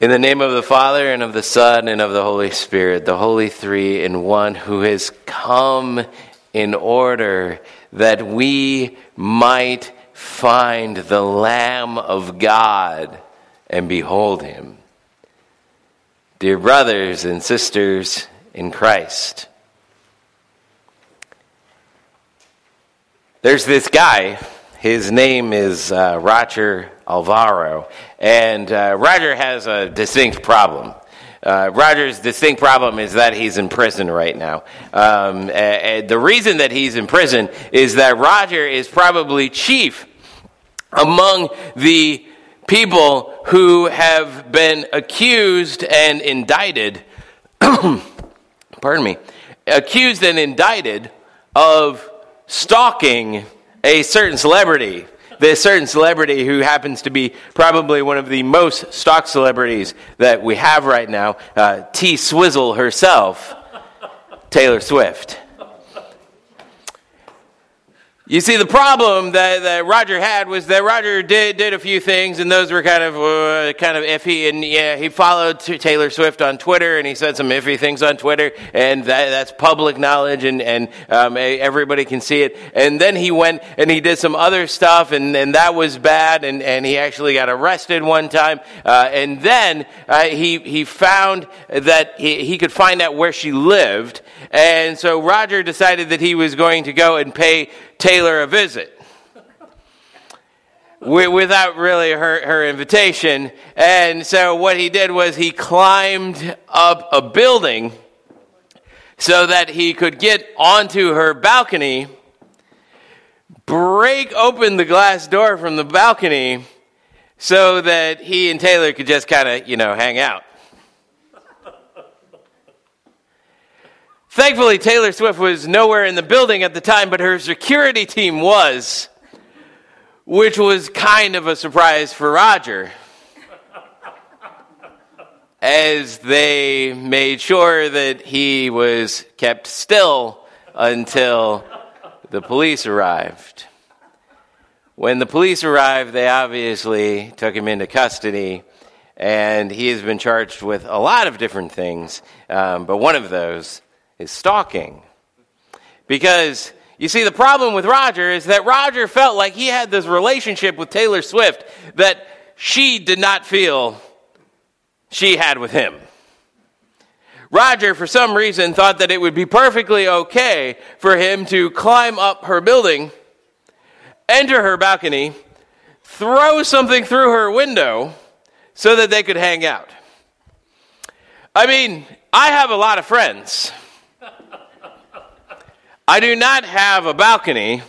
In the name of the Father, and of the Son, and of the Holy Spirit, the Holy Three in One, who has come in order that we might find the Lamb of God and behold him. Dear brothers and sisters in Christ, there's this guy. His name is uh, Roger Alvaro. And uh, Roger has a distinct problem. Uh, Roger's distinct problem is that he's in prison right now. Um, the reason that he's in prison is that Roger is probably chief among the people who have been accused and indicted, pardon me, accused and indicted of stalking a certain celebrity this certain celebrity who happens to be probably one of the most stock celebrities that we have right now, uh, T Swizzle herself, Taylor Swift. You see, the problem that, that Roger had was that Roger did, did a few things, and those were kind of uh, kind of iffy. And yeah, he followed Taylor Swift on Twitter, and he said some iffy things on Twitter, and that, that's public knowledge, and and um, everybody can see it. And then he went and he did some other stuff, and, and that was bad, and, and he actually got arrested one time. Uh, and then uh, he he found that he, he could find out where she lived, and so Roger decided that he was going to go and pay Taylor a visit without really her, her invitation. And so what he did was he climbed up a building so that he could get onto her balcony, break open the glass door from the balcony so that he and Taylor could just kind of, you know, hang out. Thankfully, Taylor Swift was nowhere in the building at the time, but her security team was, which was kind of a surprise for Roger. As they made sure that he was kept still until the police arrived. When the police arrived, they obviously took him into custody, and he has been charged with a lot of different things, um, but one of those is stalking. Because you see, the problem with Roger is that Roger felt like he had this relationship with Taylor Swift that she did not feel she had with him. Roger, for some reason, thought that it would be perfectly okay for him to climb up her building, enter her balcony, throw something through her window so that they could hang out. I mean, I have a lot of friends. I do not have a balcony,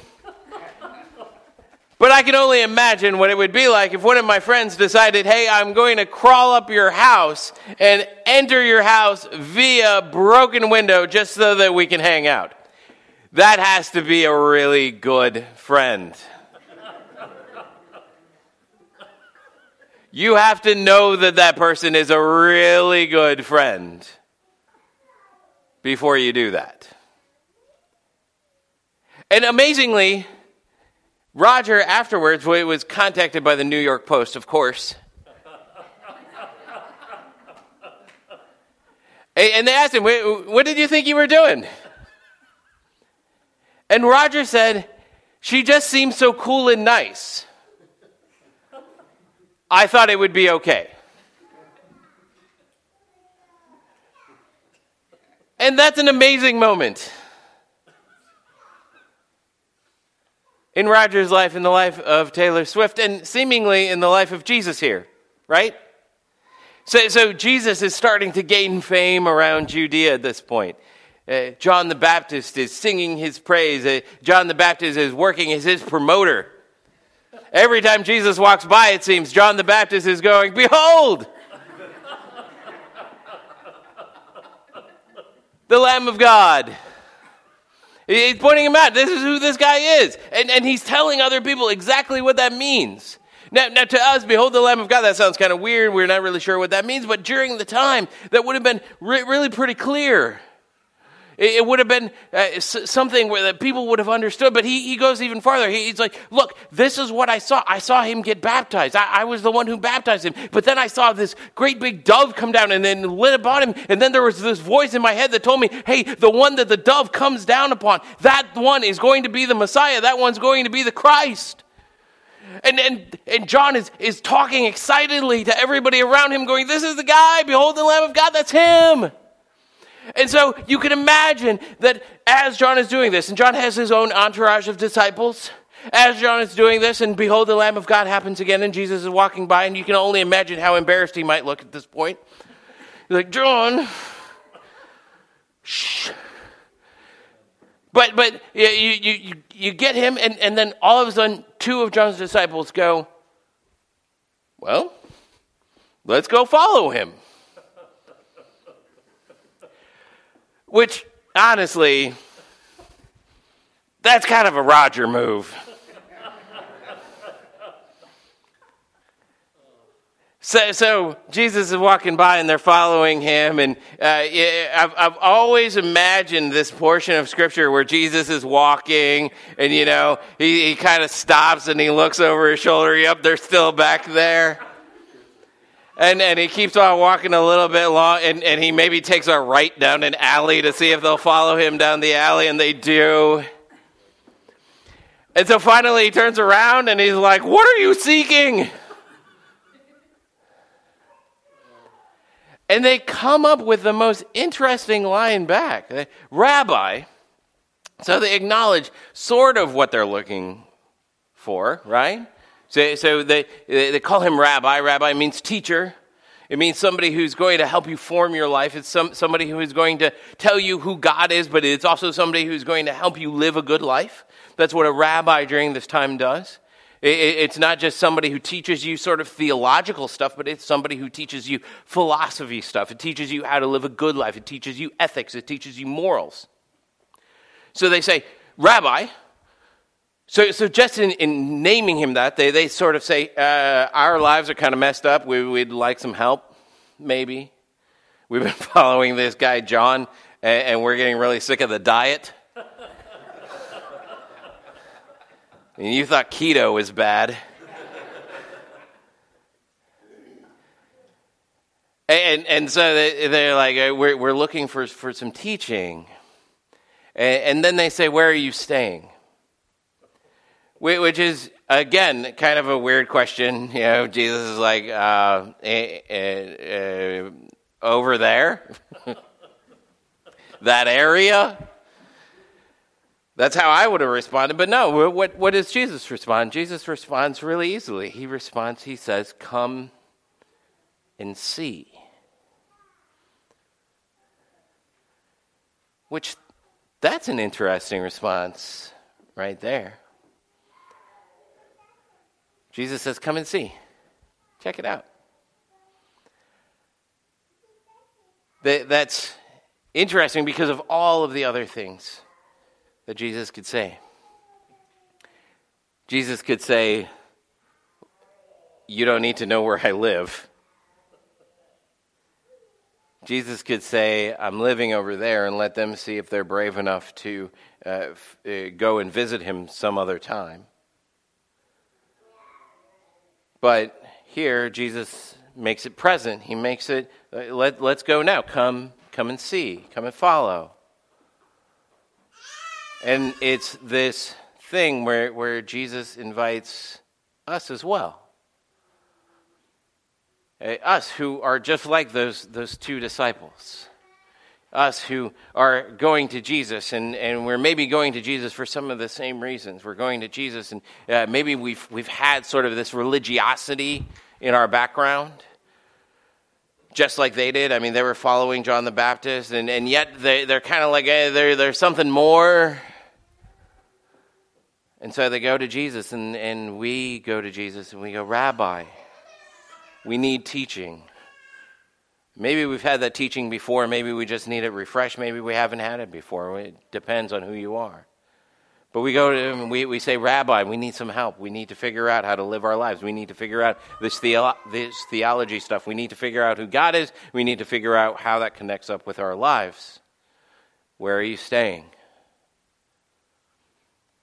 but I can only imagine what it would be like if one of my friends decided, hey, I'm going to crawl up your house and enter your house via broken window just so that we can hang out. That has to be a really good friend. You have to know that that person is a really good friend before you do that. And amazingly, Roger afterwards was contacted by the New York Post, of course. and they asked him, What did you think you were doing? And Roger said, She just seems so cool and nice. I thought it would be okay. And that's an amazing moment. In Roger's life, in the life of Taylor Swift, and seemingly in the life of Jesus here, right? So, so Jesus is starting to gain fame around Judea at this point. Uh, John the Baptist is singing his praise. Uh, John the Baptist is working as his promoter. Every time Jesus walks by, it seems John the Baptist is going, Behold! the Lamb of God. He's pointing him out. This is who this guy is. And, and he's telling other people exactly what that means. Now, now, to us, behold the Lamb of God, that sounds kind of weird. We're not really sure what that means. But during the time, that would have been re- really pretty clear. It, would have been uh, something where that people would have understood, but he, he goes even farther. He, he's like, look, this is what I saw. I saw him get baptized. I, I, was the one who baptized him. But then I saw this great big dove come down and then lit upon him. And then there was this voice in my head that told me, hey, the one that the dove comes down upon, that one is going to be the Messiah. That one's going to be the Christ. And, and, and John is, is talking excitedly to everybody around him, going, This is the guy. Behold the Lamb of God. That's him. And so you can imagine that as John is doing this, and John has his own entourage of disciples, as John is doing this, and behold, the Lamb of God happens again, and Jesus is walking by, and you can only imagine how embarrassed he might look at this point. Like, John, shh. But, but you, you, you, you get him, and, and then all of a sudden, two of John's disciples go, Well, let's go follow him. Which, honestly, that's kind of a Roger move. So, so, Jesus is walking by and they're following him. And uh, I've, I've always imagined this portion of scripture where Jesus is walking and, you know, he, he kind of stops and he looks over his shoulder. Yep, they're still back there. And, and he keeps on walking a little bit long, and, and he maybe takes a right down an alley to see if they'll follow him down the alley, and they do. And so finally he turns around and he's like, What are you seeking? And they come up with the most interesting line back Rabbi. So they acknowledge sort of what they're looking for, right? So, so they, they call him rabbi. Rabbi means teacher. It means somebody who's going to help you form your life. It's some, somebody who is going to tell you who God is, but it's also somebody who's going to help you live a good life. That's what a rabbi during this time does. It, it's not just somebody who teaches you sort of theological stuff, but it's somebody who teaches you philosophy stuff. It teaches you how to live a good life. It teaches you ethics. It teaches you morals. So they say, Rabbi, so, so just in, in naming him that, they, they sort of say, uh, Our lives are kind of messed up. We, would like some help, maybe. We've been following this guy, John, and, and we're getting really sick of the diet. and you thought keto was bad. and, and so they, are like, uh, we're, we're looking for, for some teaching. And, and then they say, Where are you staying? Which is again kind of a weird question. You know, Jesus is like uh, eh, eh, eh, over there, that area. That's how I would have responded. But no, what, what does Jesus respond? Jesus responds really easily. He responds, he says, Come and see. Which, that's an interesting response right there. Jesus says, Come and see. Check it out. That's interesting because of all of the other things that Jesus could say. Jesus could say, You don't need to know where I live. Jesus could say, I'm living over there, and let them see if they're brave enough to uh, f- uh, go and visit him some other time. But here, Jesus makes it present. He makes it, let, let's go now. Come, come and see. Come and follow. And it's this thing where, where Jesus invites us as well. Uh, us who are just like those, those two disciples us who are going to Jesus, and, and we're maybe going to Jesus for some of the same reasons. We're going to Jesus, and uh, maybe we've, we've had sort of this religiosity in our background, just like they did. I mean, they were following John the Baptist, and, and yet they, they're kind of like, hey, there, there's something more. And so they go to Jesus, and, and we go to Jesus, and we go, Rabbi, we need teaching. Maybe we've had that teaching before. Maybe we just need it refreshed. Maybe we haven't had it before. It depends on who you are. But we go to him and we, we say, Rabbi, we need some help. We need to figure out how to live our lives. We need to figure out this, theo- this theology stuff. We need to figure out who God is. We need to figure out how that connects up with our lives. Where are you staying?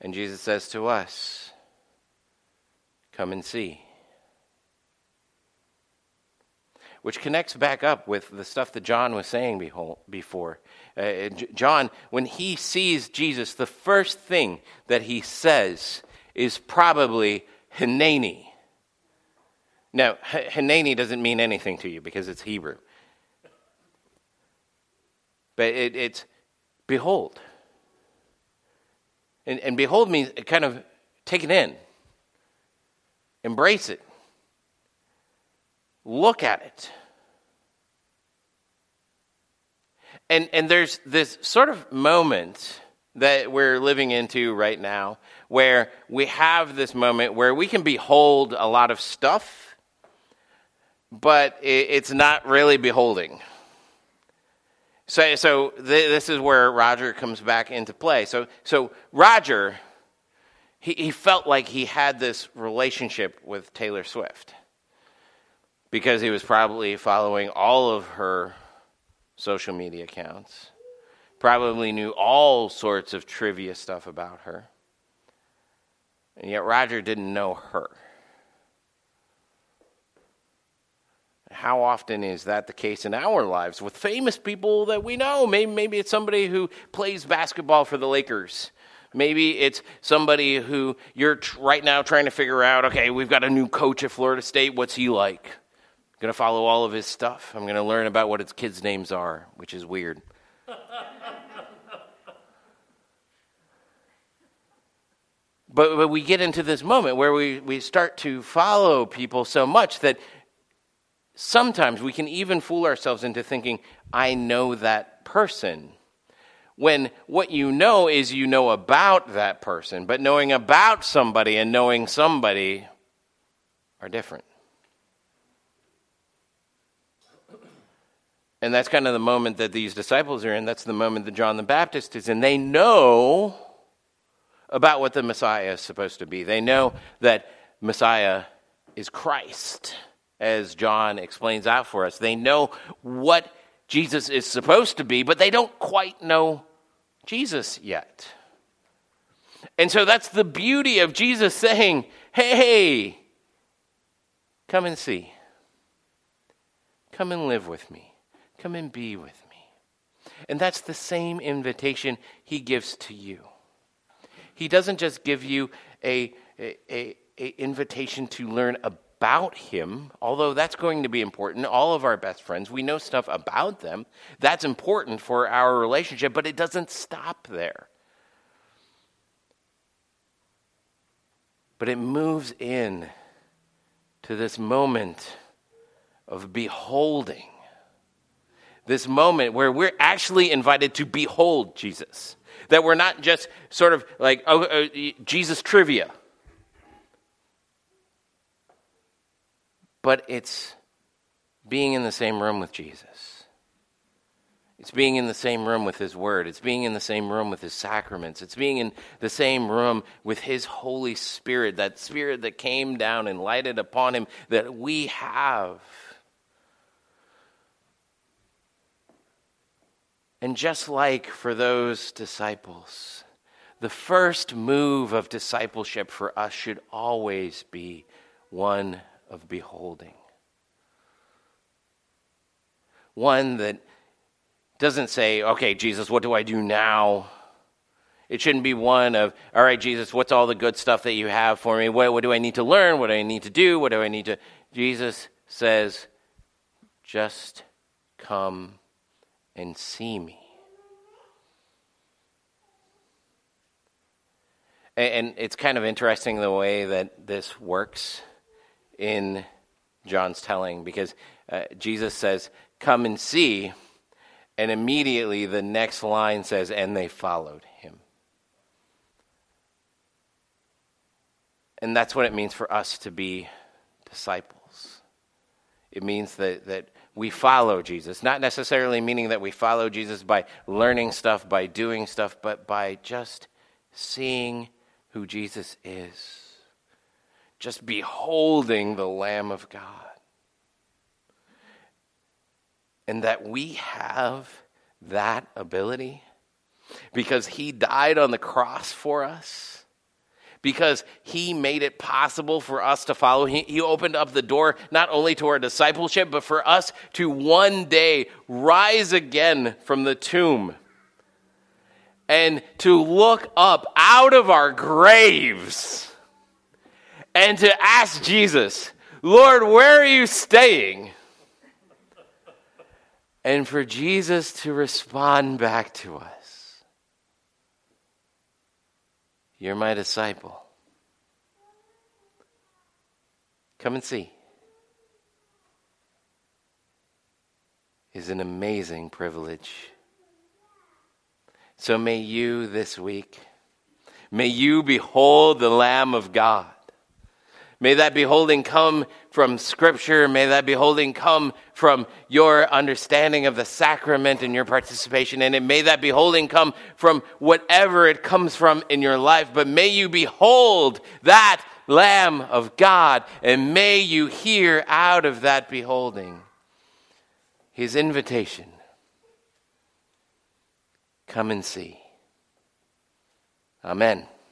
And Jesus says to us, Come and see. Which connects back up with the stuff that John was saying before. Uh, John, when he sees Jesus, the first thing that he says is probably Hineni. Now, Hineni doesn't mean anything to you because it's Hebrew. But it, it's behold. And, and behold means kind of take it in, embrace it, look at it. And, and there's this sort of moment that we're living into right now where we have this moment where we can behold a lot of stuff, but it's not really beholding. So, so th- this is where Roger comes back into play. So, so Roger, he, he felt like he had this relationship with Taylor Swift because he was probably following all of her social media accounts, probably knew all sorts of trivia stuff about her. And yet Roger didn't know her. How often is that the case in our lives with famous people that we know? Maybe, maybe it's somebody who plays basketball for the Lakers. Maybe it's somebody who you're t- right now trying to figure out okay, we've got a new coach at Florida State. What's he like? I'm going to follow all of his stuff. I'm going to learn about what his kids' names are, which is weird. but, but we get into this moment where we, we start to follow people so much that sometimes we can even fool ourselves into thinking, I know that person. When what you know is you know about that person, but knowing about somebody and knowing somebody are different. And that's kind of the moment that these disciples are in. That's the moment that John the Baptist is in. They know about what the Messiah is supposed to be, they know that Messiah is Christ as John explains out for us. They know what Jesus is supposed to be, but they don't quite know Jesus yet. And so that's the beauty of Jesus saying, Hey, come and see. Come and live with me. Come and be with me. And that's the same invitation he gives to you. He doesn't just give you a, a, a, invitation to learn about him, although that's going to be important. All of our best friends, we know stuff about them. That's important for our relationship, but it doesn't stop there. But it moves in to this moment of beholding. This moment where we're actually invited to behold Jesus. That we're not just sort of like, oh, uh, Jesus trivia but it's being in the same room with Jesus. It's being in the same room with His Word. It's being in the same room with His sacraments. It's being in the same room with His Holy Spirit, that Spirit that came down and lighted upon Him that we have. And just like for those disciples, the first move of discipleship for us should always be one of beholding. One that doesn't say, okay, Jesus, what do I do now? It shouldn't be one of, all right, Jesus, what's all the good stuff that you have for me? What, what do I need to learn? What do I need to do? What do I need to. Jesus says, just come and see me. And it's kind of interesting the way that this works in John's telling because uh, Jesus says, Come and see. And immediately the next line says, And they followed him. And that's what it means for us to be disciples. It means that, that we follow Jesus, not necessarily meaning that we follow Jesus by learning stuff, by doing stuff, but by just seeing who Jesus is. Just beholding the Lamb of God. And that we have that ability because he died on the cross for us, because he made it possible for us to follow. He, he opened up the door not only to our discipleship, but for us to one day rise again from the tomb and to look up out of our graves and to ask Jesus, Lord, where are you staying? And for Jesus to respond back to us, You're my disciple. Come and see. Is an amazing privilege. So may you this week, may you behold the Lamb of God. May that beholding come from Scripture. May that beholding come from your understanding of the sacrament and your participation in it. May that beholding come from whatever it comes from in your life. But may you behold that Lamb of God, and may you hear out of that beholding his invitation Come and see. Amen.